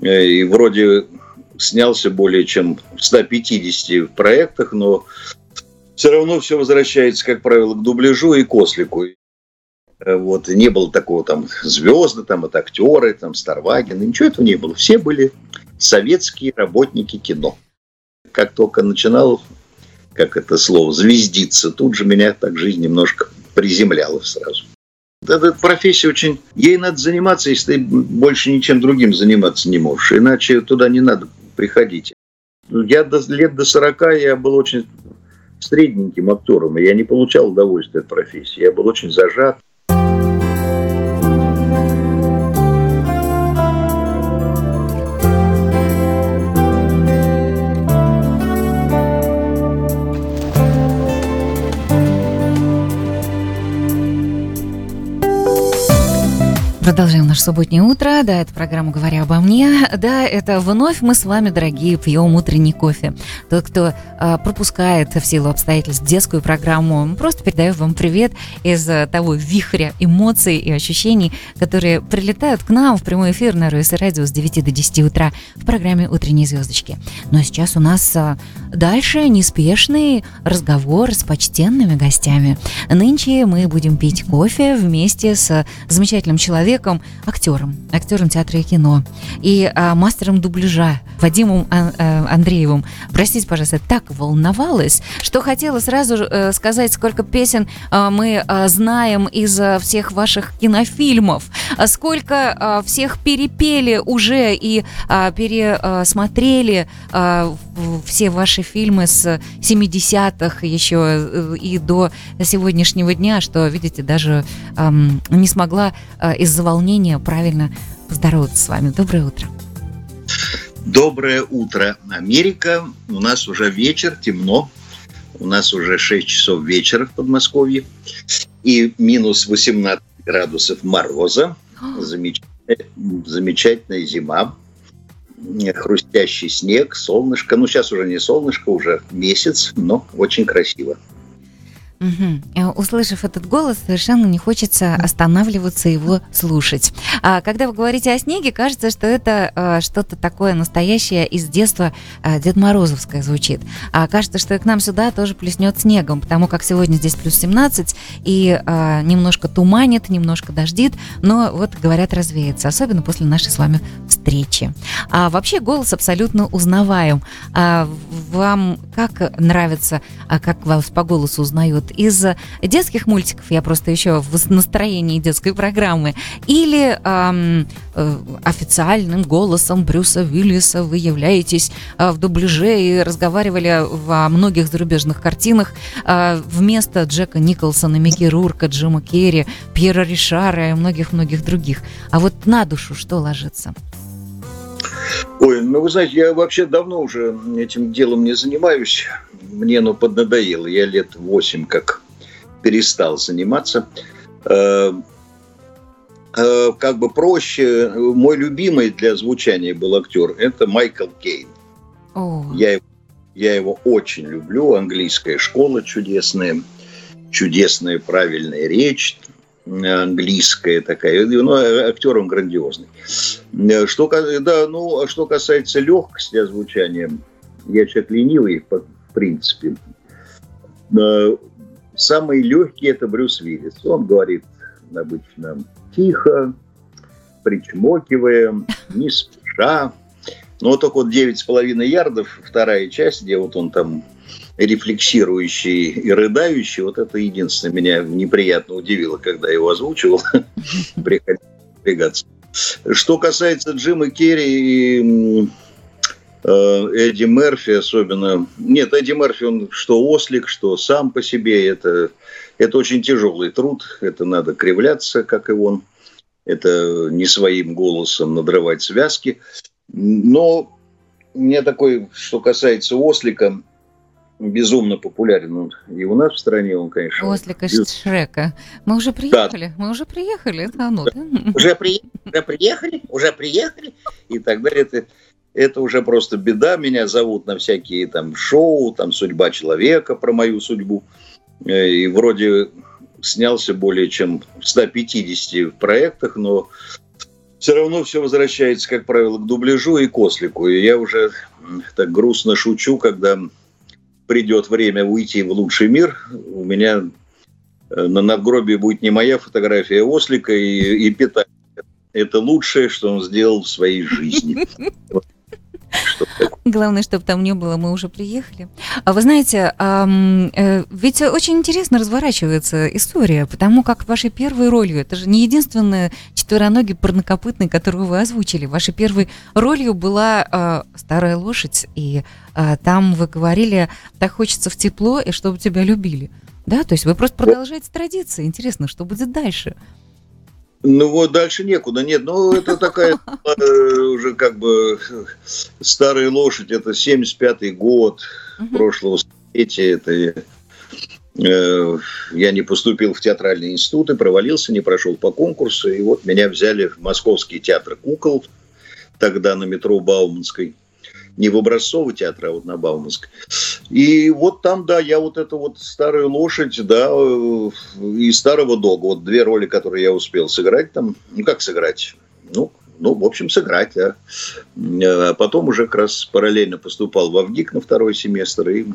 Э, и вроде снялся более чем в 150 проектах, но все равно все возвращается, как правило, к дубляжу и к ослику. Э, вот, не было такого там звезды, там, это актеры, там, Старваген, ничего этого не было. Все были советские работники кино. Как только начинал, как это слово, звездиться, тут же меня так жизнь немножко приземляла сразу. Эта профессия очень... Ей надо заниматься, если ты больше ничем другим заниматься не можешь. Иначе туда не надо приходить. Я до, лет до 40 я был очень средненьким актером, и я не получал удовольствия от профессии. Я был очень зажат. Продолжаем наше субботнее утро. Да, это программа «Говоря обо мне». Да, это вновь мы с вами, дорогие, пьем утренний кофе. Тот, кто э, пропускает в силу обстоятельств детскую программу, просто передаю вам привет из того вихря эмоций и ощущений, которые прилетают к нам в прямой эфир на РС Радио с 9 до 10 утра в программе «Утренние звездочки». Но сейчас у нас э, дальше неспешный разговор с почтенными гостями. Нынче мы будем пить кофе вместе с замечательным человеком, человеком, актером, актером театра и кино, и а, мастером дубляжа Вадимом а, а, Андреевым. Простите, пожалуйста, так волновалась, что хотела сразу а, сказать, сколько песен а, мы а, знаем из а, всех ваших кинофильмов, сколько а, всех перепели уже и а, пересмотрели а, все ваши фильмы с 70-х еще э, и до сегодняшнего дня, что, видите, даже эм, не смогла э, из-за из волнения правильно поздороваться с вами. Доброе утро. Доброе утро, Америка. У нас уже вечер, темно. У нас уже 6 часов вечера в Подмосковье. И минус 18 градусов мороза. Замечательная, замечательная зима. Хрустящий снег, солнышко. Ну, сейчас уже не солнышко, уже месяц, но очень красиво. Угу. Услышав этот голос, совершенно не хочется останавливаться его слушать. А когда вы говорите о снеге, кажется, что это а, что-то такое настоящее из детства а, Дед Морозовское звучит. А кажется, что и к нам сюда тоже плеснет снегом, потому как сегодня здесь плюс 17 и а, немножко туманит, немножко дождит, но вот говорят развеется, особенно после нашей с вами встречи. А вообще голос абсолютно узнаваем. А вам как нравится, а как вас по голосу узнают из детских мультиков, я просто еще в настроении детской программы, или эм, э, официальным голосом Брюса Уиллиса вы являетесь э, в дубляже и разговаривали во многих зарубежных картинах э, вместо Джека Николсона, Микки Рурка, Джима Керри, Пьера Ришара и многих-многих других. А вот на душу что ложится? Ой, ну вы знаете, я вообще давно уже этим делом не занимаюсь. Мне оно поднадоело. Я лет восемь как перестал заниматься. Э, э, как бы проще. Мой любимый для звучания был актер. Это Майкл Кейн. Я, я его очень люблю. Английская школа чудесная. Чудесная правильная речь английская такая, ну, актер он грандиозный. Что, да, ну, а что касается легкости озвучания, я человек ленивый, в принципе. Самый легкий это Брюс Виллис. Он говорит обычно тихо, причмокивая, не спеша. Но вот только вот 9,5 ярдов, вторая часть, где вот он там рефлексирующий и рыдающий, вот это единственное меня неприятно удивило, когда я его озвучивал. Приходилось напрягаться. Что касается Джима Керри и э, Эдди Мерфи особенно. Нет, Эдди Мерфи, он что ослик, что сам по себе. Это, это очень тяжелый труд. Это надо кривляться, как и он. Это не своим голосом надрывать связки. Но у меня такой, что касается ослика, безумно популярен он и у нас в стране, он, конечно... Ослика без... Шрека. Мы уже приехали, да. мы уже приехали, это оно, да? Уже, при... уже приехали, уже приехали, и так далее. Это, это уже просто беда. Меня зовут на всякие там шоу, там «Судьба человека» про мою судьбу. Э, и вроде снялся более чем в 150 проектах, но все равно все возвращается, как правило, к дубляжу и к ослику. И я уже так грустно шучу, когда придет время уйти в лучший мир, у меня э, на надгробии будет не моя фотография а ослика и, и питание. Это лучшее, что он сделал в своей жизни. Главное, чтобы там не было, мы уже приехали. А вы знаете, э, ведь очень интересно разворачивается история, потому как вашей первой ролью, это же не единственная четвероногий парнокопытный, которую вы озвучили, вашей первой ролью была а, старая лошадь, и а, там вы говорили, так хочется в тепло, и чтобы тебя любили. Да, то есть вы просто продолжаете традиции. Интересно, что будет дальше? Ну вот дальше некуда, нет. Ну это такая э, уже как бы старая лошадь, это 75-й год прошлого столетия, это э, я не поступил в театральный институт и провалился, не прошел по конкурсу, и вот меня взяли в Московский театр кукол, тогда на метро Бауманской не в образцовый театр, а вот на Бауманской. И вот там, да, я вот эту вот старую лошадь, да, э, и старого дога, вот две роли, которые я успел сыграть там, ну как сыграть, ну, ну, в общем, сыграть. А потом уже как раз параллельно поступал в Авгик на второй семестр, и,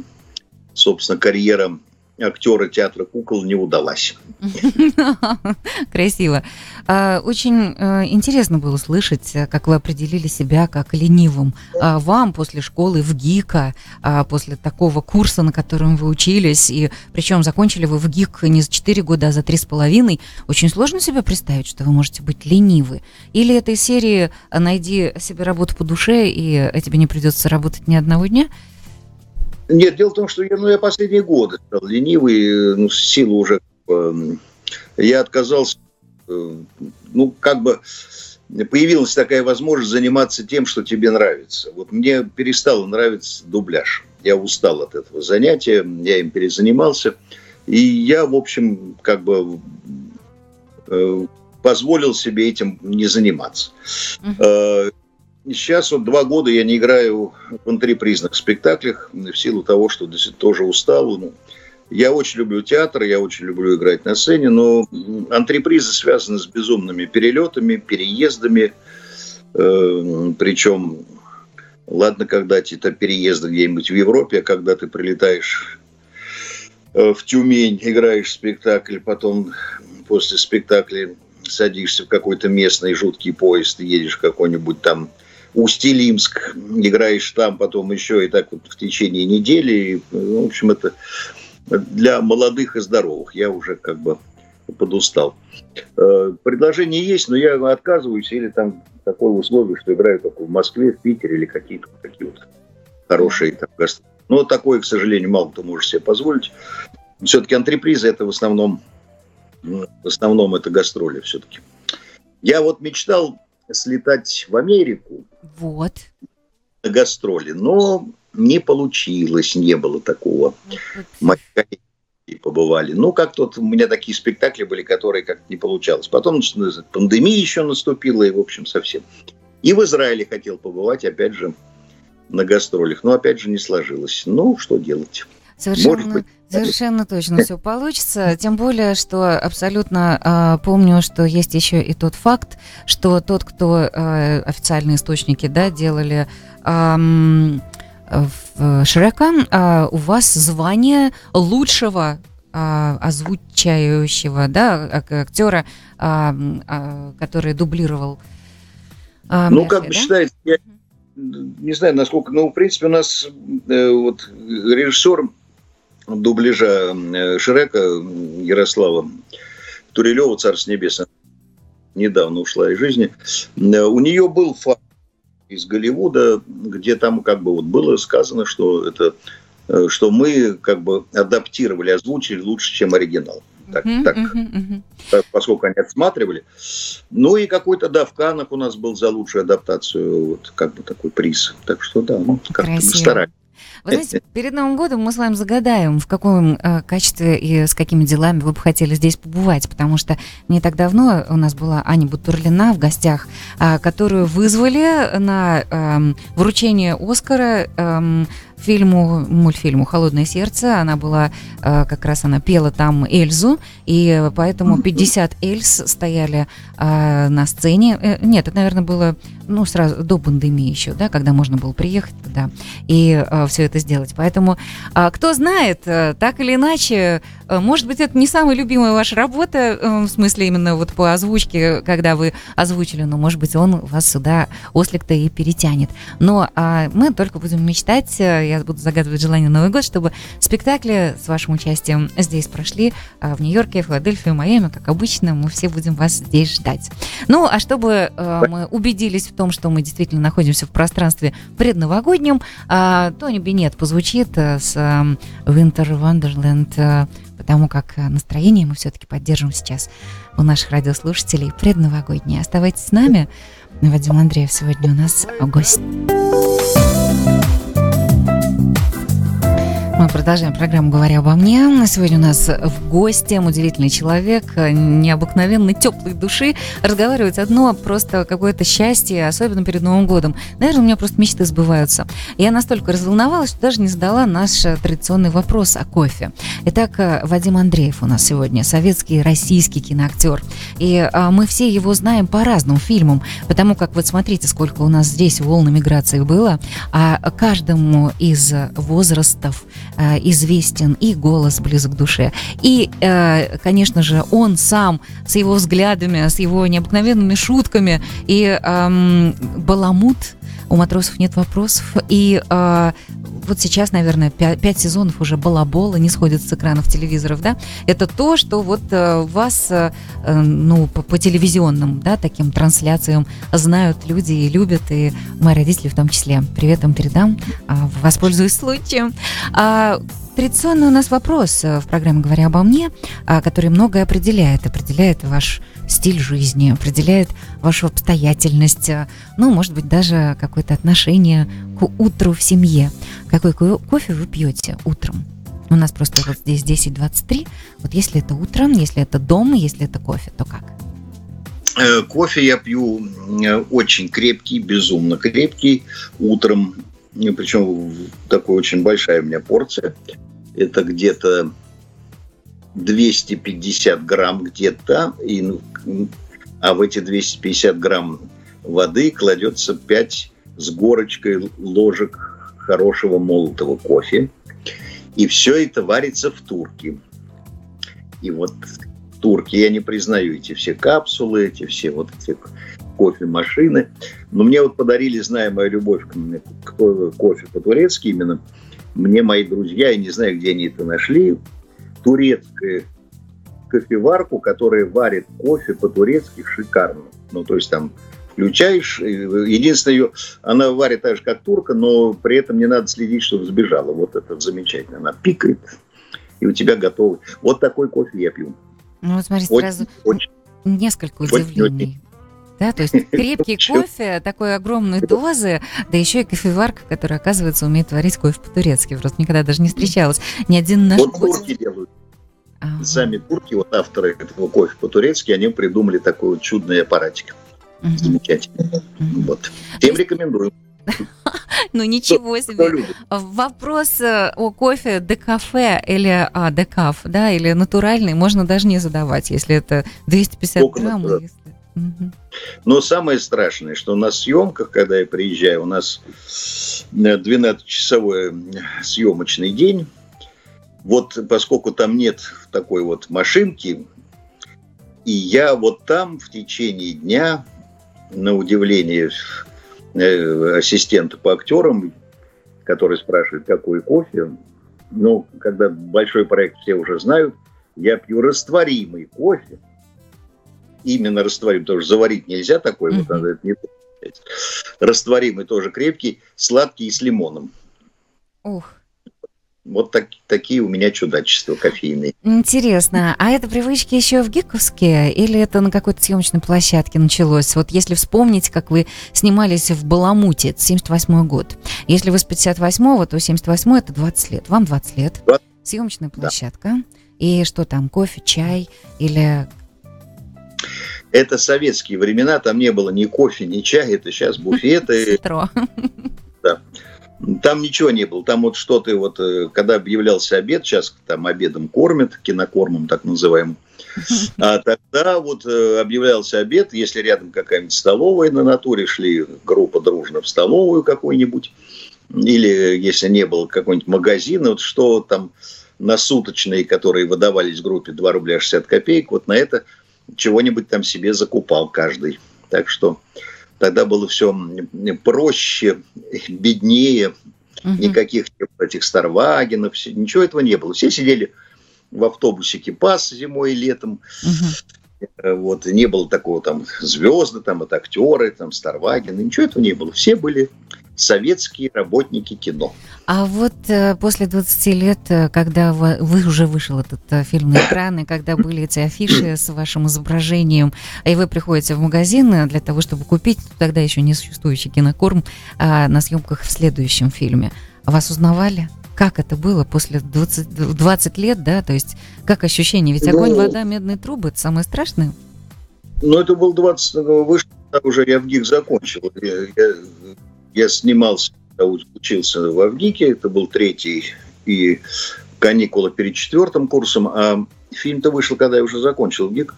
собственно, карьера актера театра кукол не удалась. Красиво. А, очень э, интересно было слышать, э, как вы определили себя как ленивым. А, вам после школы в ГИКа, а, после такого курса, на котором вы учились, и причем закончили вы в ГИК не за 4 года, а за 3,5, очень сложно себе представить, что вы можете быть ленивы. Или этой серии «Найди себе работу по душе, и тебе не придется работать ни одного дня», нет, дело в том, что я, ну, я последние годы стал ленивый, ну, с силы уже э, я отказался, э, ну, как бы появилась такая возможность заниматься тем, что тебе нравится. Вот мне перестало нравиться дубляж. Я устал от этого занятия, я им перезанимался. И я, в общем, как бы э, позволил себе этим не заниматься. Uh-huh сейчас вот два года я не играю в антрепризных спектаклях в силу того, что тоже устал. Ну, я очень люблю театр, я очень люблю играть на сцене, но антрепризы связаны с безумными перелетами, переездами. Э, причем, ладно, когда это переезды где-нибудь в Европе, а когда ты прилетаешь э, в Тюмень, играешь спектакль, потом после спектакля садишься в какой-то местный жуткий поезд, едешь в какой-нибудь там Усть-Илимск, играешь там, потом еще и так вот в течение недели. Ну, в общем, это для молодых и здоровых. Я уже как бы подустал. Э, предложение есть, но я отказываюсь или там такое условие, что играю только в Москве, в Питере или какие-то такие вот хорошие там гастроли. Но такое, к сожалению, мало кто может себе позволить. Все-таки антрепризы это в основном, в основном это гастроли все-таки. Я вот мечтал слетать в Америку. Вот. На гастроли. Но не получилось, не было такого. Вот. побывали. Ну, как тут у меня такие спектакли были, которые как-то не получалось. Потом пандемия еще наступила, и, в общем, совсем. И в Израиле хотел побывать, опять же, на гастролях. Но, опять же, не сложилось. Ну, что делать? Совершенно, быть, совершенно точно все получится. Тем более, что абсолютно э, помню, что есть еще и тот факт, что тот, кто э, официальные источники да, делали э, в Шрека, э, у вас звание лучшего э, озвучающего да, актера, э, э, который дублировал. Э, ну, как бы да? считается, я не знаю, насколько, ну, в принципе, у нас э, вот режиссер дубляжа э, Шрека Ярослава Турилева, Царство Небесное, недавно ушла из жизни. Э, у нее был факт из Голливуда, где там как бы вот было сказано, что это э, что мы как бы адаптировали, озвучили лучше, чем оригинал. Так, uh-huh, так, uh-huh, так, поскольку они отсматривали. Ну и какой-то, да, в Канах у нас был за лучшую адаптацию, вот как бы такой приз. Так что да, ну, как-то мы старались. Вы знаете, перед Новым годом мы с вами загадаем, в каком э, качестве и с какими делами вы бы хотели здесь побывать, потому что не так давно у нас была Аня Бутурлина в гостях, э, которую вызвали на э, вручение Оскара э, фильму, мультфильму «Холодное сердце». Она была, э, как раз она пела там Эльзу, и поэтому 50 Эльз стояли э, на сцене. Э, нет, это, наверное, было ну, сразу до пандемии еще, да, когда можно было приехать туда и э, все это сделать. Поэтому, э, кто знает, э, так или иначе, э, может быть, это не самая любимая ваша работа, э, в смысле именно вот по озвучке, когда вы озвучили, но, может быть, он вас сюда ослик-то и перетянет. Но э, мы только будем мечтать, э, я буду загадывать желание Новый год, чтобы спектакли с вашим участием здесь прошли э, в Нью-Йорке, Филадельфии, Майами, как обычно, мы все будем вас здесь ждать. Ну, а чтобы э, мы убедились в том, что мы действительно находимся в пространстве предновогоднем, э, Тони Бинет позвучит с Winter Wonderland, потому как настроение мы все-таки поддержим сейчас у наших радиослушателей предновогоднее. Оставайтесь с нами. Вадим Андреев сегодня у нас гость. Мы продолжаем программу «Говоря обо мне». Сегодня у нас в гости удивительный человек, необыкновенной теплой души. Разговаривать одно просто какое-то счастье, особенно перед Новым годом. Наверное, у меня просто мечты сбываются. Я настолько разволновалась, что даже не задала наш традиционный вопрос о кофе. Итак, Вадим Андреев у нас сегодня, советский российский киноактер. И а, мы все его знаем по разным фильмам, потому как вот смотрите, сколько у нас здесь волн миграции было, а каждому из возрастов Э, известен, и голос близок к душе. И, э, конечно же, он сам с его взглядами, с его необыкновенными шутками и эм, баламут у матросов нет вопросов. И э, вот сейчас, наверное, пять, пять сезонов уже балабола не сходит с экранов телевизоров, да? Это то, что вот э, вас, э, ну, по, по телевизионным, да, таким трансляциям знают люди и любят, и мои родители в том числе. Привет им передам, э, воспользуюсь случаем. А, традиционный у нас вопрос э, в программе «Говоря обо мне», а, который многое определяет. Определяет ваш стиль жизни, определяет вашу обстоятельность, э, ну, может быть, даже какое-то отношение к утру в семье. Какой кофе вы пьете утром? У нас просто вот здесь 10.23. Вот если это утром, если это дом, если это кофе, то как? Э, кофе я пью очень крепкий, безумно крепкий утром. Причем такой очень большая у меня порция это где-то 250 грамм где-то, и, ну, а в эти 250 грамм воды кладется 5 с горочкой ложек хорошего молотого кофе. И все это варится в турке. И вот турки, я не признаю эти все капсулы, эти все вот эти кофемашины. Но мне вот подарили, зная мою любовь к кофе по-турецки, именно мне мои друзья, я не знаю, где они это нашли, турецкую кофеварку, которая варит кофе по-турецки шикарно. Ну, то есть там включаешь, единственное, ее, она варит так же, как турка, но при этом не надо следить, чтобы сбежала. Вот это замечательно. Она пикает, и у тебя готовый. Вот такой кофе я пью. Ну, вот смотри, очень, сразу очень, несколько удивлений. Очень, да, то есть крепкий кофе такой огромной дозы, да еще и кофеварка, которая, оказывается, умеет варить кофе по-турецки. Просто никогда даже не встречалась. Ни один наш... Вот турки делают. А-а-а. Сами турки, вот авторы этого кофе по-турецки, они придумали такой вот чудный аппаратик. Угу. Замечательно. Угу. Вот. Всем рекомендую. Ну ничего себе. Вопрос э, о кофе декафе или а, декаф, да, или натуральный, можно даже не задавать, если это 250 грамм. Но самое страшное, что на съемках, когда я приезжаю, у нас 12-часовой съемочный день. Вот поскольку там нет такой вот машинки, и я вот там в течение дня, на удивление э, ассистента по актерам, который спрашивает, какой кофе, ну, когда большой проект все уже знают, я пью растворимый кофе, именно растворимый, потому что заварить нельзя такой, mm-hmm. вот надо это не растворимый тоже крепкий, сладкий и с лимоном. Ух. Вот так, такие у меня чудачества кофейные. Интересно, а это привычки еще в Гиковске или это на какой-то съемочной площадке началось? Вот если вспомнить, как вы снимались в Баламуте, это 78 год. Если вы с 58-го, то 78 это 20 лет. Вам 20 лет. 20? Съемочная площадка. Да. И что там, кофе, чай или это советские времена, там не было ни кофе, ни чая, это сейчас буфеты. Да. Там ничего не было. Там вот что-то вот, э, когда объявлялся обед, сейчас там обедом кормят, кинокормом так называемым. А тогда вот э, объявлялся обед, если рядом какая-нибудь столовая на натуре, шли группа дружно в столовую какую-нибудь, или если не было какой-нибудь магазина, вот что там на суточные, которые выдавались группе 2 рубля 60 копеек, вот на это чего-нибудь там себе закупал каждый. Так что тогда было все проще, беднее, угу. никаких этих Старвагенов, ничего этого не было. Все сидели в автобусе Кипас зимой и летом. Угу. Вот, не было такого там звезды, там, это актеры, там, Старваген, ничего этого не было. Все были советские работники кино. А вот э, после 20 лет, э, когда вы, вы уже вышел этот э, фильм на экраны, когда были эти афиши с вашим изображением, и вы приходите в магазин э, для того, чтобы купить тогда еще не существующий кинокорм э, на съемках в следующем фильме, вас узнавали? Как это было после 20, 20 лет, да? То есть как ощущение? Ведь огонь, ну, вода, медные трубы – это самое страшное. Ну, это был 20... Вышло уже, я в ГИК закончил. Я, я я снимался, учился в Авгике, это был третий и каникулы перед четвертым курсом, а фильм-то вышел, когда я уже закончил ГИК.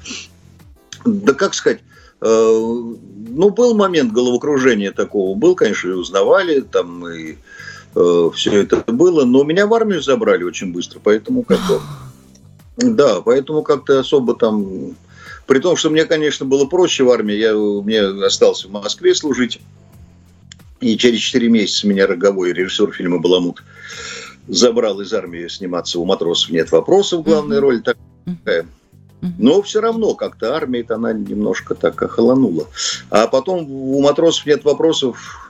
Да как сказать, э, ну, был момент головокружения такого, был, конечно, и узнавали, там, и э, все это было, но меня в армию забрали очень быстро, поэтому как-то... Да, поэтому как-то особо там... При том, что мне, конечно, было проще в армии, я, мне остался в Москве служить, и через 4 месяца меня роговой режиссер фильма «Баламут» забрал из армии сниматься у матросов «Нет вопросов», главная mm-hmm. роль такая. Но все равно как-то армия -то она немножко так охолонула. А потом у матросов «Нет вопросов»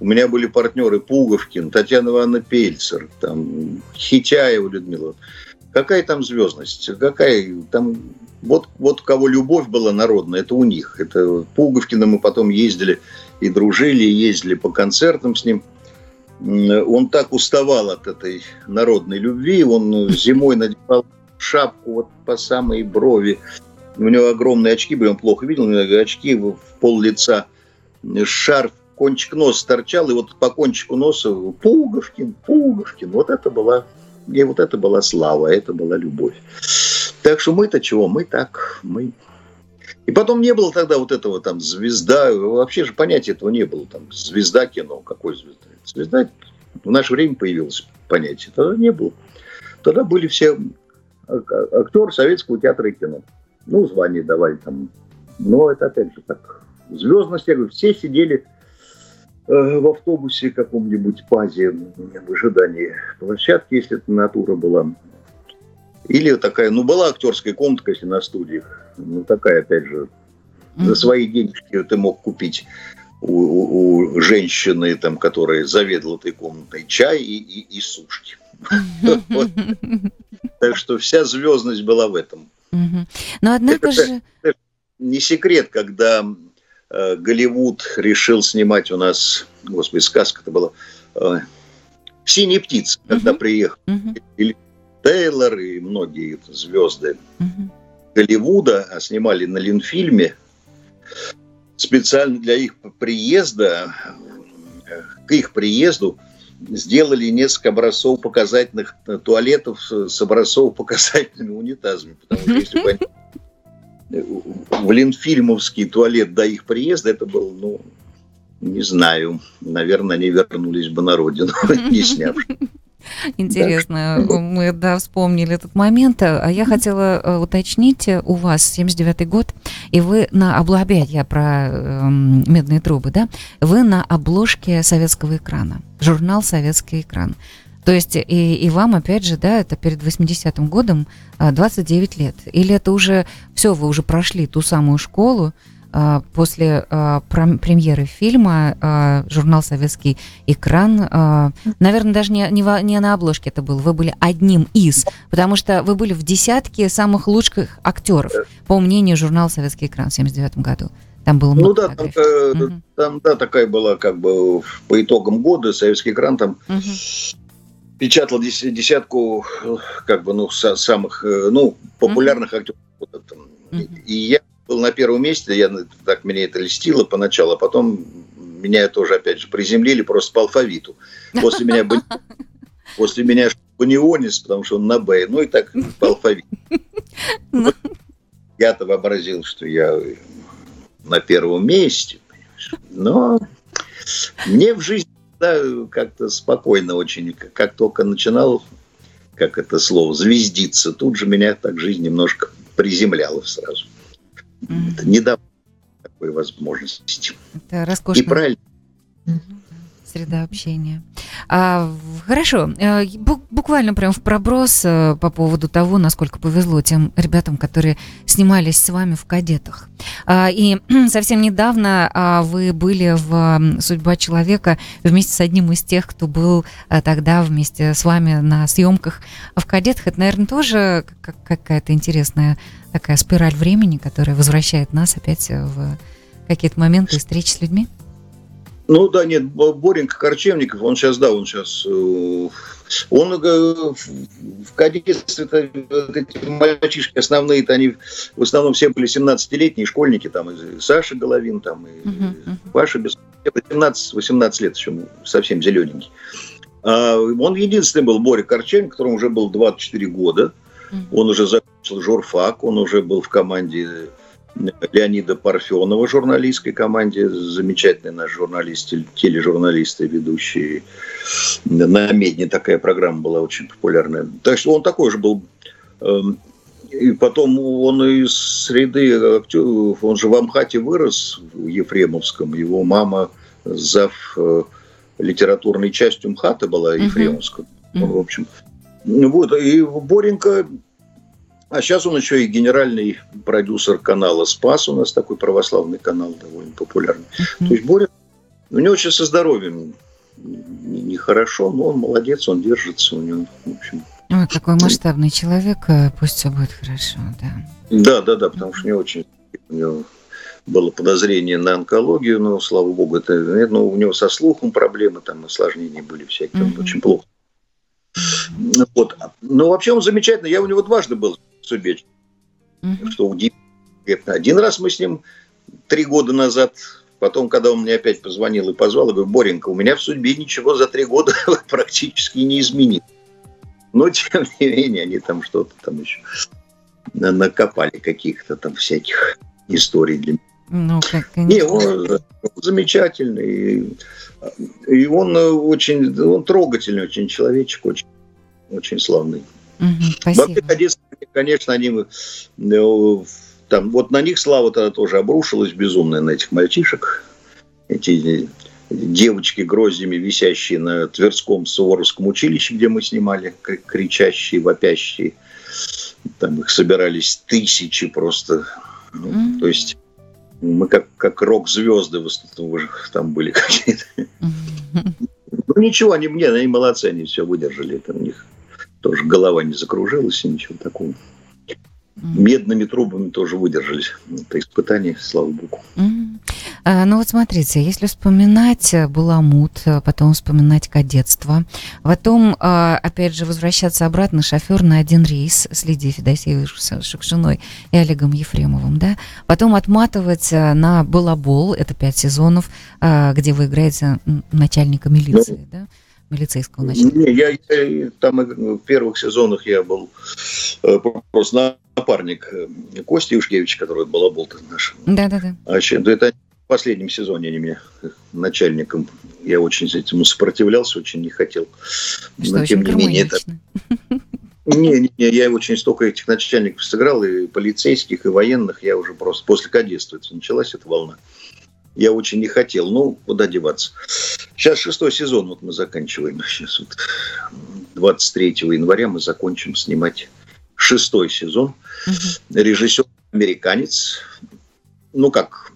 у меня были партнеры Пуговкин, Татьяна Ивановна Пельцер, там, Хитяева Людмила. Какая там звездность? Какая там вот, вот кого любовь была народная, это у них. Это Пуговкина мы потом ездили и дружили, и ездили по концертам с ним. Он так уставал от этой народной любви, он зимой надевал шапку вот по самой брови. У него огромные очки были, он плохо видел, очки в пол лица, шарф, кончик носа торчал, и вот по кончику носа Пуговкин, Пуговкин. Вот это была, и вот это была слава, это была любовь. Так что мы-то чего? Мы так, мы... И потом не было тогда вот этого там звезда, вообще же понятия этого не было, там звезда кино, какой звезда? Звезда в наше время появилось понятие, тогда не было. Тогда были все актеры советского театра и кино. Ну, звание давали там. Но это опять же так. Звездность, я говорю, все сидели в автобусе каком-нибудь пазе в ожидании площадки, если это натура была. Или такая, ну, была актерская комнатка, если на студиях. Ну, такая, опять же, mm-hmm. за свои денежки ты мог купить у, у, у женщины, там, которая заведовала этой комнатой, чай и, и, и сушки. Так что вся звездность была в этом. Но однако же... Не секрет, когда э, Голливуд решил снимать у нас, господи, сказка это была, э, «Синяя птица», когда приехал. Или Тейлор и многие звезды угу. Голливуда а снимали на Ленфильме. Специально для их приезда, к их приезду сделали несколько образцов показательных туалетов с образцов показательными унитазами. Потому что если бы они в Ленфильмовский туалет до их приезда, это был, ну, не знаю, наверное, они вернулись бы на родину, не снявшись. Интересно, мы, да, вспомнили этот момент. А я хотела э, уточнить, у вас 79-й год, и вы на обложке, я про э, медные трубы, да, вы на обложке советского экрана, журнал «Советский экран». То есть и, и вам, опять же, да, это перед 80-м годом 29 лет. Или это уже все, вы уже прошли ту самую школу, а, после а, премьеры фильма а, журнал «Советский экран». Наверное, даже не, не, не на обложке это был. Вы были одним из, потому что вы были в десятке самых лучших актеров, по мнению журнала «Советский экран» в 79 году. Там было много Ну да, там, угу. там да, такая была как бы по итогам года «Советский экран» там угу. Печатал десятку как бы ну самых э, ну популярных угу. актеров. И я был на первом месте, я, так меня это льстило поначалу, а потом меня тоже, опять же, приземлили просто по алфавиту. После меня, после меня Банионис, потому что он на Б, ну и так по алфавиту. Ну. Я-то вообразил, что я на первом месте, но мне в жизни да, как-то спокойно очень, как только начинал, как это слово, звездиться, тут же меня так жизнь немножко приземляла сразу. Mm-hmm. Это недавно такой возможности. Это роскошно. И правильно. Mm-hmm среда общения. А, хорошо, э, буквально прям в проброс э, по поводу того, насколько повезло тем ребятам, которые снимались с вами в «Кадетах». А, и совсем недавно а, вы были в «Судьба человека» вместе с одним из тех, кто был э, тогда вместе с вами на съемках в «Кадетах». Это, наверное, тоже какая-то интересная такая спираль времени, которая возвращает нас опять в какие-то моменты встречи с людьми? Ну да, нет, Боренко Корчевников, он сейчас, да, он сейчас, э, он э, в кадетстве эти мальчишки основные-то они в основном все были 17-летние школьники, там и Саша Головин, там и uh-huh. Паша без 17-18 лет еще совсем зелененький. А он единственный был Боря Корчевник, которому уже было 24 года. Uh-huh. Он уже закончил журфак, он уже был в команде Леонида Парфенова, журналистской команде, замечательный наш журналист, тележурналист и ведущий. На Медне такая программа была очень популярная. Так что он такой же был. Эм, и потом он из среды актеров, он же в Амхате вырос, в Ефремовском. Его мама зав э, литературной частью МХАТа была Ефремовская. Uh-huh. В общем, вот, и Боренко а сейчас он еще и генеральный продюсер канала «Спас». У нас такой православный канал довольно популярный. Mm-hmm. То есть Боря, у него сейчас со здоровьем нехорошо, но он молодец, он держится. У него, в общем, Ой, какой масштабный человек, э, пусть все будет хорошо, да. Да, да, да, потому что у него очень у него было подозрение на онкологию, но, слава богу, это нет, но у него со слухом проблемы, там осложнения были всякие, mm-hmm. он очень плохо. Вот. Но вообще он замечательный. Я у него дважды был судьбе. Угу. Что удивительно. Один раз мы с ним три года назад, потом, когда он мне опять позвонил и позвал, я говорю, Боренька, у меня в судьбе ничего за три года практически не изменилось. Но, тем не менее, они там что-то там еще накопали каких-то там всяких историй для меня. Ну, как, Не, он замечательный. И он очень, он трогательный, очень человечек, очень, очень славный. Угу, Вообще, конечно, они э, там, вот на них слава тогда тоже обрушилась безумная, на этих мальчишек. Эти девочки гроздями, висящие на Тверском Суворовском училище, где мы снимали, кричащие, вопящие. Там их собирались тысячи просто. Ну, mm-hmm. То есть мы как, как рок-звезды там были какие-то. Mm-hmm. Ну ничего, они мне, они молодцы, они все выдержали. Это у них тоже голова не закружилась и ничего такого. Медными трубами тоже выдержались. Это испытание, слава богу. А, ну вот смотрите, если вспоминать э, Баламут, э, потом вспоминать кадетство, потом, а, опять же, возвращаться обратно шофер на один рейс с Лидией Федосеевой Шукшиной и Олегом Ефремовым, да, потом отматывать э, на Балабол, это пять сезонов, а, где вы играете начальника милиции, ну, да, милицейского начальника? Не, я, я там в первых сезонах я был э, просто напарник э, Кости Ушкевича, который был оболтан наш. Да-да-да. А это в последнем сезоне они меня начальником. Я очень этому сопротивлялся, очень не хотел. Что Но тем не менее это... Не, не, не, я очень столько этих начальников сыграл, и полицейских, и военных, я уже просто после кадетства началась эта волна я очень не хотел. Ну, куда деваться. Сейчас шестой сезон вот мы заканчиваем. Сейчас вот 23 января мы закончим снимать шестой сезон. Угу. Режиссер американец. Ну как,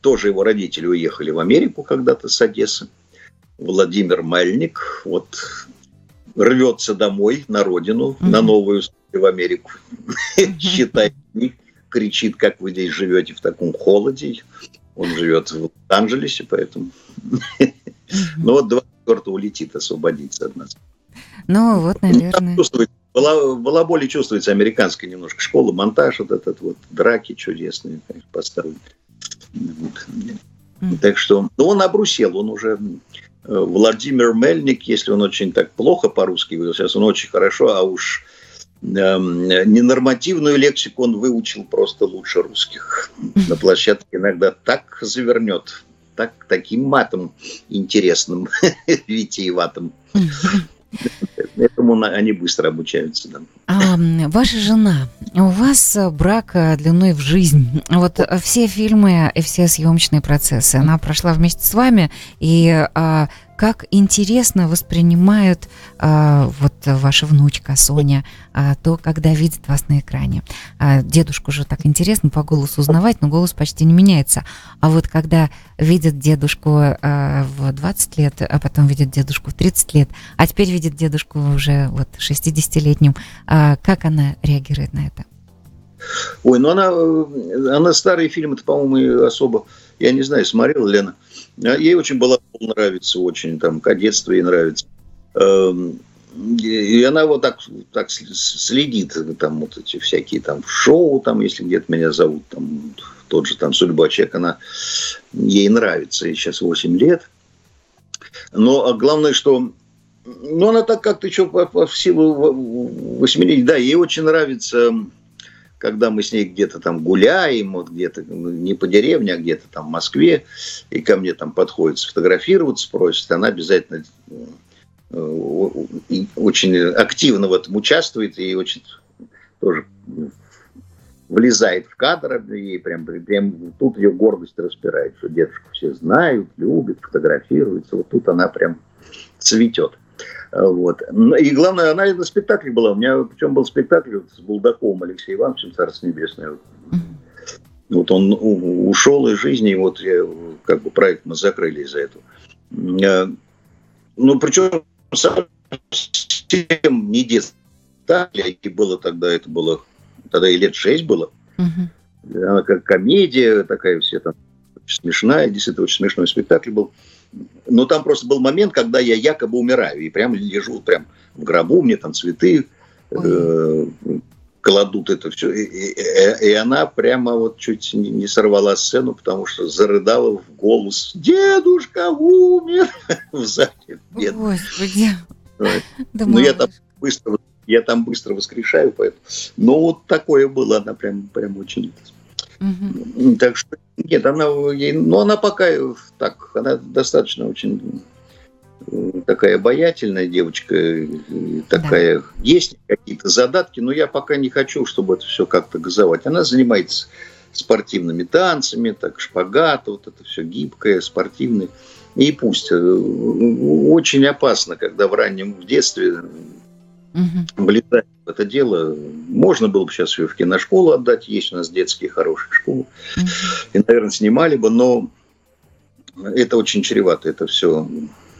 тоже его родители уехали в Америку когда-то с Одессы. Владимир Мальник. Вот рвется домой на родину, на новую в Америку. Считает кричит, как вы здесь живете в таком холоде. Он живет в Лос-Анджелесе, поэтому... Ну вот 24 улетит освободиться от нас. Ну вот, наверное. Была, более чувствуется американская немножко школа, монтаж вот этот вот, драки чудесные поставлены. Так что, ну, он обрусел, он уже э, Владимир Мельник, если он очень так плохо по-русски говорил, сейчас он очень хорошо, а уж ненормативную лексику он выучил просто лучше русских. На площадке иногда так завернет, так, таким матом интересным, витиеватым. Поэтому они быстро обучаются. Да. А, ваша жена, у вас брак э, длиной в жизнь. Вот э, все фильмы и все съемочные процессы, она прошла вместе с вами, и а, как интересно воспринимают а, вот ваша внучка Соня а, то, когда видит вас на экране. А, дедушку же так интересно по голосу узнавать, но голос почти не меняется. А вот когда видит дедушку а, в 20 лет, а потом видит дедушку в 30 лет, а теперь видит дедушку уже вот 60-летним, а, как она реагирует на это? Ой, ну она, она старые фильмы, это, по-моему, особо, я не знаю, смотрела Лена. А ей очень Балабол нравится, очень, там, кадетство ей нравится. Эм, и она вот так, так следит, там, вот эти всякие там шоу, там, если где-то меня зовут, там, тот же там Судьба человека, она, ей нравится, ей сейчас 8 лет. Но а главное, что ну, она так как-то еще по, силу 8 лет, да, ей очень нравится когда мы с ней где-то там гуляем, вот где-то ну, не по деревне, а где-то там в Москве, и ко мне там подходит сфотографироваться, просит, она обязательно э, очень активно в этом участвует и очень тоже влезает в кадр, и прям, прям тут ее гордость распирает, что дедушку все знают, любят, фотографируются. Вот тут она прям цветет. Вот. Ну, и главное, она и на спектакле была. У меня причем был спектакль с Булдаковым Алексеем Ивановичем, Царство Небесное. Вот он ушел из жизни, и вот я, как бы проект мы закрыли из-за этого. Э, ну, причем совсем не детство. И было тогда, это было, тогда и лет шесть было. Она как комедия такая все там смешная, действительно очень смешной спектакль был. Но там просто был момент, когда я якобы умираю, и прям лежу прям в гробу, мне там цветы э, кладут это все. И, и, и она прямо вот чуть не, сорвала сцену, потому что зарыдала в голос «Дедушка умер!» в зале. Господи. Да Но я там быстро я там быстро воскрешаю, поэтому. Но вот такое было, она прям, прям очень Угу. Так что нет, она, ей, ну, она пока так, она достаточно очень такая обаятельная девочка, такая да. есть какие-то задатки, но я пока не хочу, чтобы это все как-то газовать. Она занимается спортивными танцами, так шпагат, вот это все гибкое, спортивное. И пусть. Э, очень опасно, когда в раннем в детстве угу. влезать в это дело. Можно было бы сейчас ее в киношколу отдать, есть у нас детские хорошие школы. И, наверное, снимали бы, но это очень чревато, это все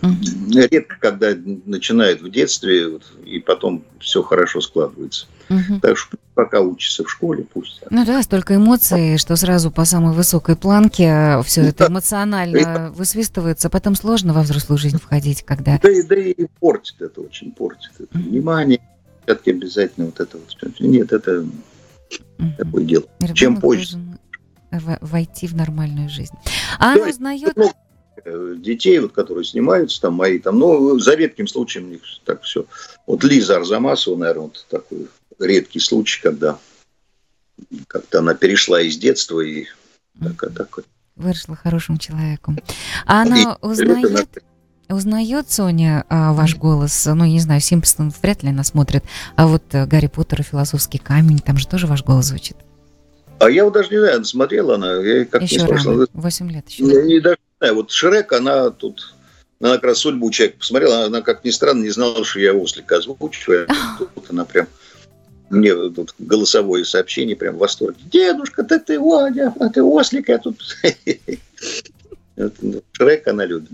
Угу. Редко, когда начинают в детстве, и потом все хорошо складывается. Угу. Так что пока учится в школе, пусть. Ну да, столько эмоций, что сразу по самой высокой планке все ну, это эмоционально это... высвистывается, потом сложно во взрослую жизнь входить, когда... Да и, да и портит это, очень портит. Это. Внимание, все-таки обязательно вот это вот. Нет, это угу. такое дело. Ребенок Чем позже войти в нормальную жизнь. А да, узнает... Ну, детей, вот, которые снимаются, там мои, там, ну, за редким случаем у них так все. Вот Лиза Арзамасова, наверное, вот такой редкий случай, когда как-то она перешла из детства и так, так. Выросла хорошим человеком. А она узнает, узнает Соня а, ваш голос? Ну, не знаю, Симпсон вряд ли она смотрит. А вот э, Гарри Поттер и Философский камень, там же тоже ваш голос звучит. А я вот даже не знаю, смотрела она, я как еще не слышала. 8 лет еще. Я не, даже знаю, вот Шрек, она тут, она как раз судьбу человека посмотрела, она, как ни странно, не знала, что я ослика озвучиваю. Тут она прям мне тут голосовое сообщение прям в восторге. Дедушка, ты ты, Ваня, а ты ослик, я тут... Ну, Шрек она любит.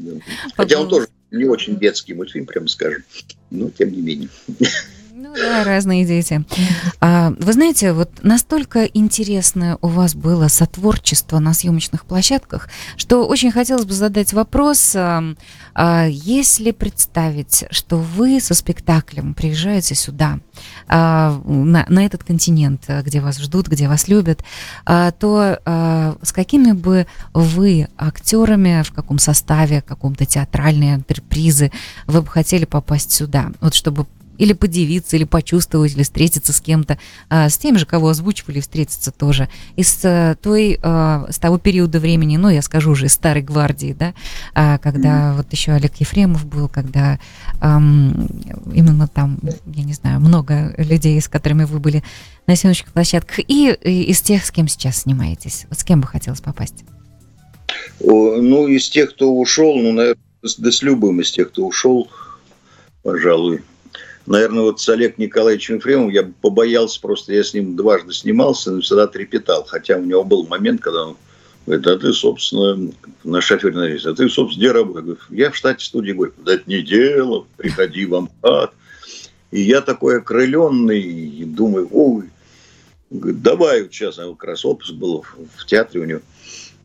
Хотя он тоже не очень детский мультфильм, прямо скажем. Но тем не менее. Ну да, разные дети. А, вы знаете, вот настолько интересное у вас было сотворчество на съемочных площадках, что очень хотелось бы задать вопрос, а, а, если представить, что вы со спектаклем приезжаете сюда, а, на, на этот континент, где вас ждут, где вас любят, а, то а, с какими бы вы актерами, в каком составе, каком-то театральной антрепризы вы бы хотели попасть сюда? Вот чтобы или подивиться, или почувствовать, или встретиться с кем-то, а, с тем же, кого озвучивали, встретиться тоже. Из а, той, а, с того периода времени, ну, я скажу уже, из старой гвардии, да, а, когда mm-hmm. вот еще Олег Ефремов был, когда именно там, я не знаю, много людей, с которыми вы были на съемочных площадках, и, и из тех, с кем сейчас снимаетесь. Вот с кем бы хотелось попасть? Ну, из тех, кто ушел, ну, наверное, да с любым из тех, кто ушел, пожалуй. Наверное, вот с Олег Николаевичем Ефремовым я побоялся просто, я с ним дважды снимался, но всегда трепетал. Хотя у него был момент, когда он говорит, а ты, собственно, на шофер навес, а ты, собственно, где работаешь? Я в штате студии говорю, да это не дело, приходи в Амхат. И я такой окрыленный, и думаю, ой, давай, сейчас, а как раз отпуск был в театре у него.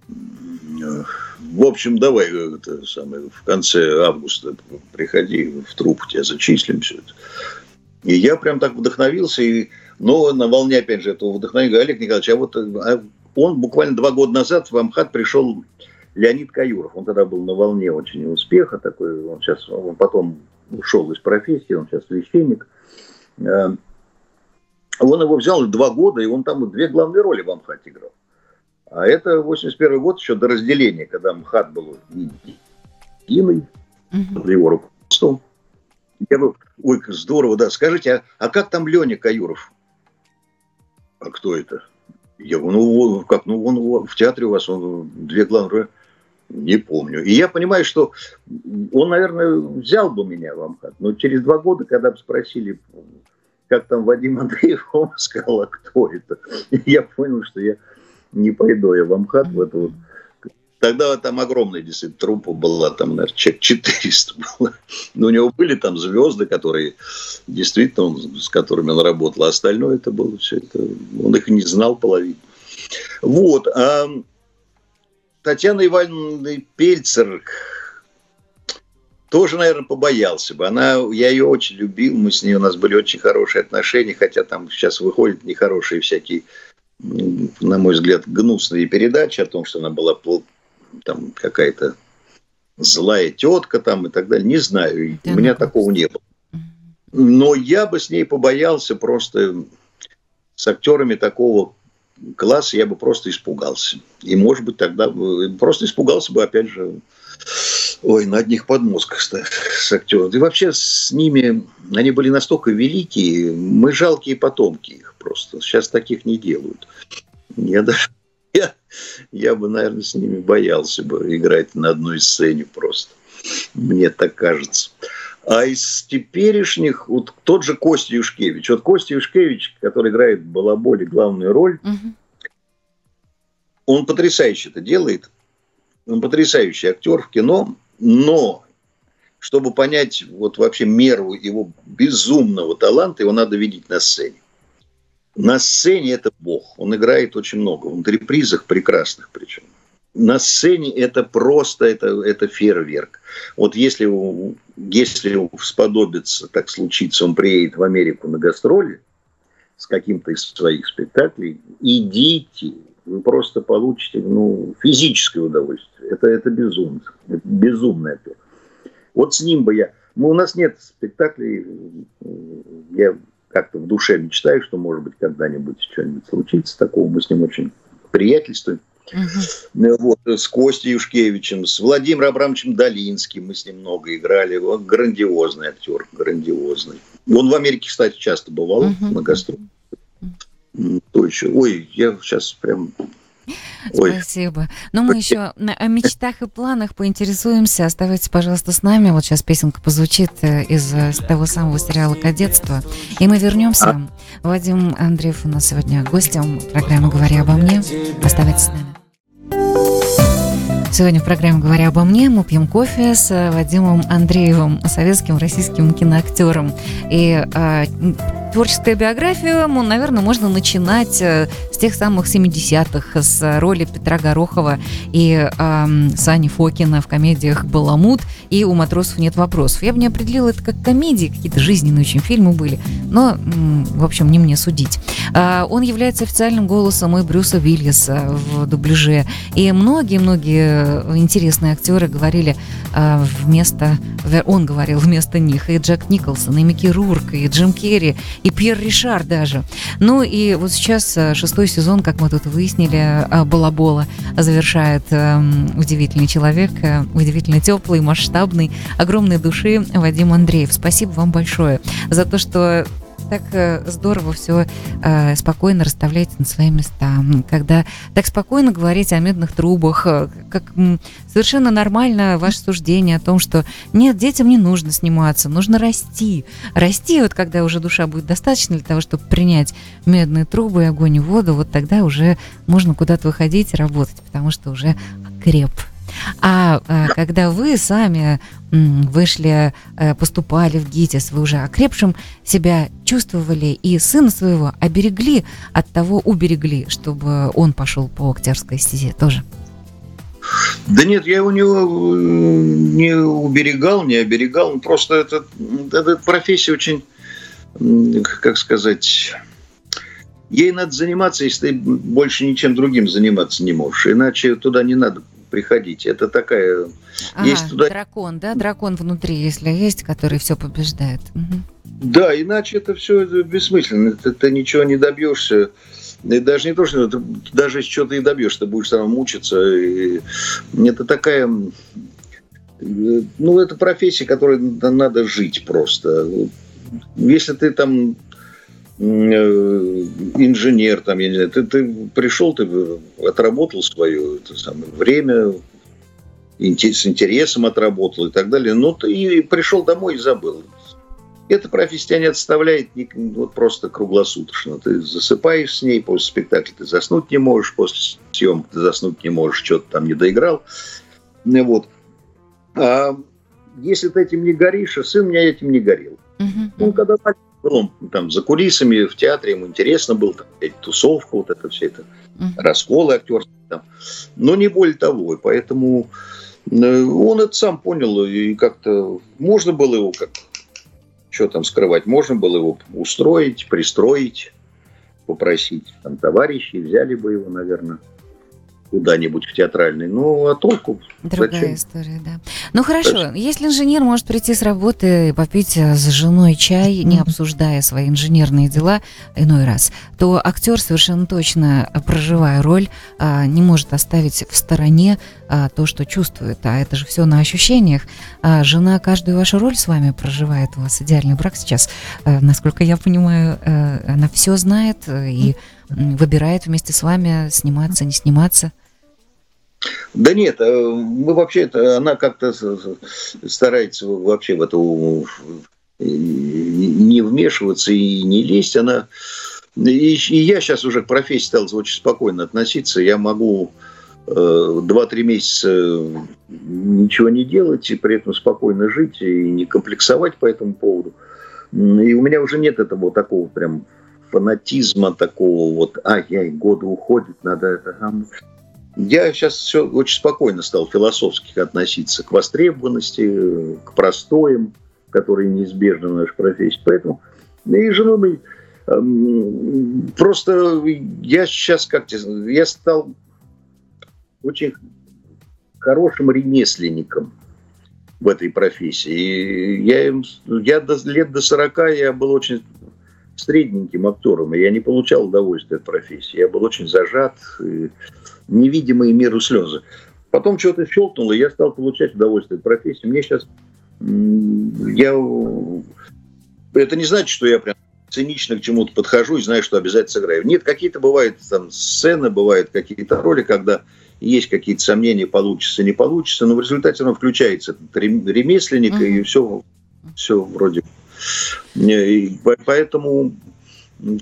В общем, давай это самое, в конце августа приходи в труп, тебя зачислим все это. И я прям так вдохновился, и, но на волне, опять же, этого вдохновения, Олег Николаевич, а вот а он буквально два года назад в Амхат пришел Леонид Каюров. Он тогда был на волне очень успеха такой. Он сейчас, он потом ушел из профессии, он сейчас священник. Э, он его взял два года, и он там две главные роли в Амхате играл. А это 81 год, еще до разделения, когда МХАТ был единый, под его руководством. Я говорю, ой, здорово, да. Скажите, а, а как там Леня Каюров? А кто это? Я говорю, ну как, ну он в театре у вас, он две главные не помню. И я понимаю, что он, наверное, взял бы меня в Амхат, но через два года, когда бы спросили, как там Вадим Андреев, он сказал, а кто это? И я понял, что я не пойду я в Амхат в эту вот. Тогда там огромная действительно трупа была, там, наверное, человек 400 было. Но у него были там звезды, которые действительно, он, с которыми он работал. А остальное это было все это, он их не знал половину. Вот. А Татьяна Ивановна Пельцер тоже, наверное, побоялся бы. Она, я ее очень любил, мы с ней, у нас были очень хорошие отношения, хотя там сейчас выходят нехорошие всякие на мой взгляд, гнусные передачи о том, что она была там какая-то злая тетка там и так далее. Не знаю, да, у меня такого не было. Но я бы с ней побоялся просто с актерами такого класса я бы просто испугался. И, может быть, тогда просто испугался бы, опять же, ой, на одних подмозгах с актером. И вообще с ними, они были настолько великие, мы жалкие потомки их просто. Сейчас таких не делают. Я даже я, я бы, наверное, с ними боялся бы играть на одной сцене просто. Мне так кажется. А из теперешних, вот тот же Костя Юшкевич. Вот Костя Юшкевич, который играет в Балаболе главную роль, угу. он потрясающе это делает. Он потрясающий актер в кино, но чтобы понять вот вообще меру его безумного таланта, его надо видеть на сцене. На сцене это бог. Он играет очень много. В антрепризах прекрасных причем. На сцене это просто, это, это фейерверк. Вот если, если сподобится, так случится, он приедет в Америку на гастроли с каким-то из своих спектаклей, идите, вы просто получите ну, физическое удовольствие. Это, это безумно. Это безумное. Вот с ним бы я... Ну, у нас нет спектаклей. Я как-то в душе мечтаю, что, может быть, когда-нибудь что-нибудь случится такого. Мы с ним очень приятельствуем. Угу. Вот, с Костей Юшкевичем, с Владимиром Абрамовичем Долинским мы с ним много играли. Он грандиозный актер, грандиозный. Он в Америке, кстати, часто бывал угу. на гастролях. То еще. Ой, я сейчас прям Ой. Спасибо. Но мы еще о мечтах и планах поинтересуемся. Оставайтесь, пожалуйста, с нами. Вот сейчас песенка позвучит э, из э, того самого сериала «Кадетство». И мы вернемся. А? Вадим Андреев у нас сегодня гостем программы «Говоря обо мне». Оставайтесь с нами. Сегодня в программе «Говоря обо мне» мы пьем кофе с Вадимом Андреевым, советским российским киноактером. И э, творческая биография, ну, наверное, можно начинать э, с тех самых 70-х, с роли Петра Горохова и э, Сани Фокина в комедиях «Баламут» и «У матросов нет вопросов». Я бы не определила это как комедии, какие-то жизненные очень фильмы были, но, в общем, не мне судить. Э, он является официальным голосом и Брюса Виллиса в дубляже. И многие-многие интересные актеры говорили э, вместо... Он говорил вместо них. И Джек Николсон, и Микки Рурк, и Джим Керри, и Пьер Ришар даже. Ну и вот сейчас э, шестой сезон, как мы тут выяснили, э, Балабола завершает э, удивительный человек, удивительно теплый, масштабный, огромной души Вадим Андреев. Спасибо вам большое за то, что так э, здорово все э, спокойно расставляете на свои места, когда так спокойно говорите о медных трубах, э, как совершенно нормально ваше суждение о том, что нет, детям не нужно сниматься, нужно расти. Расти, вот когда уже душа будет достаточно для того, чтобы принять медные трубы, огонь и воду, вот тогда уже можно куда-то выходить и работать, потому что уже креп. А, а когда вы сами вышли, э, поступали в ГИТИС, вы уже окрепшим себя чувствовали и сына своего оберегли от того, уберегли, чтобы он пошел по актерской стезе тоже? Да нет, я его не, не уберегал, не оберегал. Просто это, эта профессия очень, как сказать, ей надо заниматься, если ты больше ничем другим заниматься не можешь. Иначе туда не надо приходить. Это такая... Ага, есть туда... дракон, да? Дракон внутри, если есть, который все побеждает. Угу. Да, иначе это все бессмысленно. Ты, ты ничего не добьешься. И даже не то, что ты, даже если что-то и добьешься, ты будешь сам мучиться. И это такая... Ну, это профессия, которой надо жить просто. Если ты там э, инженер, там, я не знаю, ты, ты пришел, ты отработал свое это самое, время, с интересом отработал и так далее, но ты и пришел домой и забыл. Эта профессия тебя не отставляет вот просто круглосуточно. Ты засыпаешь с ней, после спектакля ты заснуть не можешь, после съемки ты заснуть не можешь, что-то там не доиграл. Вот. А если ты этим не горишь, а сын меня этим не горел. Uh-huh. Он когда был там за кулисами в театре, ему интересно было, там, тусовка, вот это все это, расколы актерские там. Но не более того, и поэтому э, он это сам понял, и как-то можно было его как что там скрывать, можно было его устроить, пристроить, попросить там товарищей, взяли бы его, наверное куда-нибудь в театральный. Ну, а толку? Другая Зачем? история, да. Ну, хорошо. Зачем? Если инженер может прийти с работы и попить э, с женой чай, не обсуждая свои инженерные дела иной раз, то актер совершенно точно, проживая роль, а, не может оставить в стороне то, что чувствует. А это же все на ощущениях. Жена каждую вашу роль с вами проживает. У вас идеальный брак сейчас. Э, насколько я понимаю, э, она все знает и выбирает вместе с вами сниматься, не сниматься. Да нет, э, мы вообще, она как-то старается вообще в эту не вмешиваться и не лезть. Она и, и я сейчас уже к профессии стал очень спокойно относиться. Я могу э, 2-3 месяца ничего не делать и при этом спокойно жить и не комплексовать по этому поводу. И у меня уже нет этого такого прям фанатизма такого вот, а, я и годы уходят, надо это я сейчас все очень спокойно стал философски относиться к востребованности, к простоям, которые неизбежны в нашей профессии. Поэтому и жену эм, просто я сейчас как-то я стал очень хорошим ремесленником в этой профессии. И я, я до, лет до 40 я был очень средненьким актером, и я не получал удовольствия от профессии. Я был очень зажат, и невидимые миру слезы. Потом что-то щелкнуло, и я стал получать удовольствие от профессии. Мне сейчас... Я... Это не значит, что я прям цинично к чему-то подхожу и знаю, что обязательно сыграю. Нет, какие-то бывают там сцены, бывают какие-то роли, когда есть какие-то сомнения, получится, не получится, но в результате он включается ремесленник, mm-hmm. и все, все вроде. И поэтому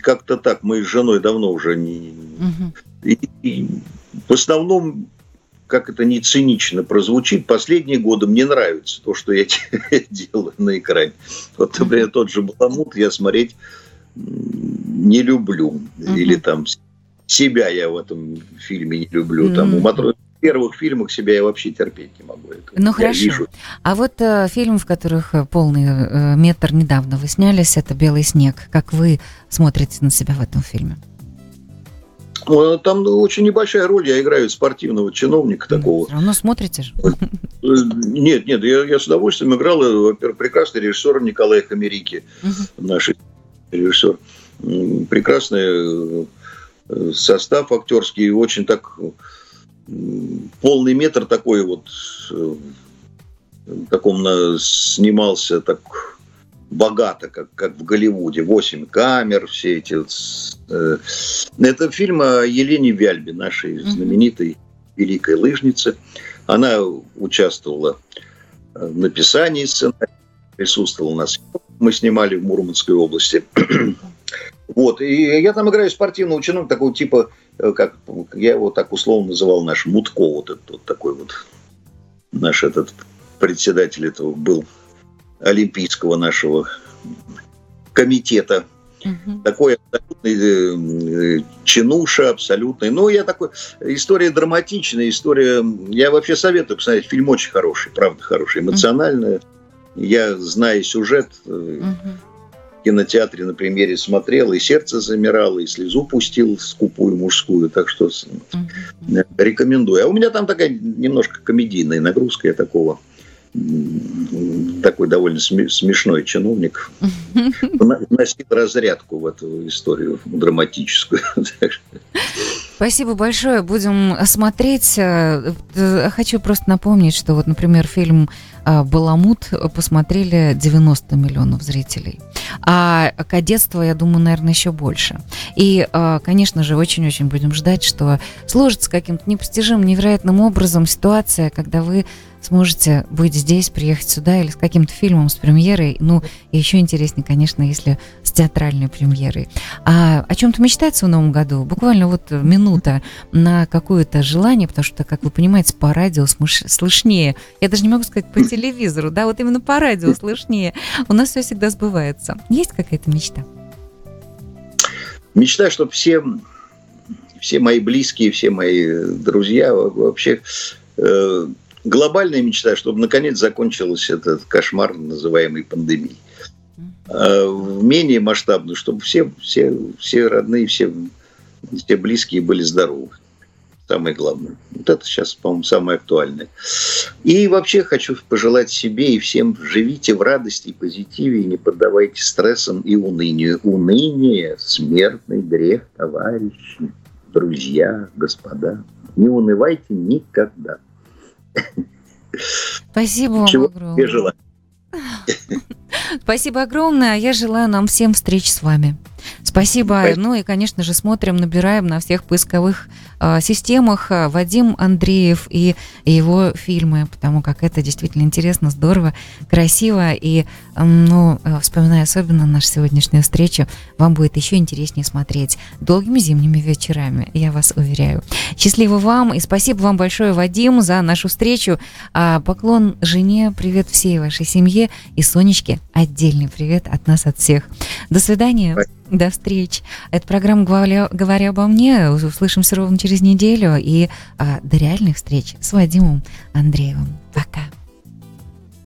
как-то так. Мы с женой давно уже не... Mm-hmm. И, и в основном как это не цинично прозвучит, последние годы мне нравится то, что я делаю на экране. Вот, например, тот же «Баламут» я смотреть не люблю. Или там себя я в этом фильме не люблю. Там у Матроса первых фильмах себя я вообще терпеть не могу. Это ну я хорошо. Вижу. А вот э, фильм, в которых э, полный э, метр недавно вы снялись, это «Белый снег». Как вы смотрите на себя в этом фильме? Ну, там очень небольшая роль. Я играю спортивного чиновника такого. Все равно смотрите же. Э, нет, нет, я, я с удовольствием играл. Во-первых, прекрасный режиссер Николай Хамерики, угу. наш режиссер. Прекрасный э, состав актерский, очень так полный метр такой вот э, таком на, снимался так богато, как, как в Голливуде. Восемь камер, все эти... Э, это фильм о Елене Вяльбе, нашей знаменитой великой лыжнице. Она участвовала в написании сценария, присутствовала у нас. Мы снимали в Мурманской области. Вот, и я там играю спортивного чиновника такого типа, э, как я его так условно называл, наш Мутко, вот этот вот такой вот, наш этот председатель этого был олимпийского нашего комитета. Угу. Такой абсолютный э, чинуша, абсолютный. Ну, я такой... История драматичная, история... Я вообще советую посмотреть. Фильм очень хороший, правда хороший, эмоциональный. Угу. Я, знаю сюжет, угу. в кинотеатре на премьере смотрел, и сердце замирало, и слезу пустил скупую мужскую. Так что угу. рекомендую. А у меня там такая немножко комедийная нагрузка, я такого такой довольно смешной чиновник, вносил разрядку в эту историю драматическую. Спасибо большое. Будем смотреть. Э, э, хочу просто напомнить, что вот, например, фильм э, «Баламут» посмотрели 90 миллионов зрителей. А «Кадетство», я думаю, наверное, еще больше. И, конечно же, очень-очень будем ждать, что сложится каким-то непостижимым, невероятным образом ситуация, когда вы сможете быть здесь, приехать сюда или с каким-то фильмом, с премьерой. Ну, и еще интереснее, конечно, если с театральной премьерой. А о чем-то мечтается в новом году? Буквально вот минута на какое-то желание, потому что, как вы понимаете, по радио слышнее. Я даже не могу сказать по телевизору, да, вот именно по радио слышнее. У нас все всегда сбывается. Есть какая-то мечта? Мечта, чтобы все, все мои близкие, все мои друзья вообще э, глобальная мечта, чтобы наконец закончился этот кошмар, называемый пандемией. А менее масштабную, чтобы все, все, все родные, все, все близкие были здоровы. Самое главное. Вот это сейчас, по-моему, самое актуальное. И вообще хочу пожелать себе и всем живите в радости и позитиве, и не поддавайте стрессам и унынию. Уныние – смертный грех, товарищи, друзья, господа. Не унывайте никогда. Спасибо вам Чего огромное. Я желаю. Спасибо огромное. Я желаю нам всем встреч с вами. Спасибо. Спасибо. Ну и, конечно же, смотрим, набираем на всех поисковых э, системах э, Вадим Андреев и его фильмы, потому как это действительно интересно, здорово, красиво. И, э, ну, вспоминая особенно нашу сегодняшнюю встречу, вам будет еще интереснее смотреть долгими зимними вечерами, я вас уверяю. Счастливо вам и спасибо вам большое, Вадим, за нашу встречу. А, поклон жене, привет всей вашей семье и Сонечке отдельный привет от нас, от всех. До свидания. Спасибо. До встреч. Это программа «Говоря, «Говоря обо мне». Услышимся ровно через неделю. И а, до реальных встреч с Вадимом Андреевым. Пока.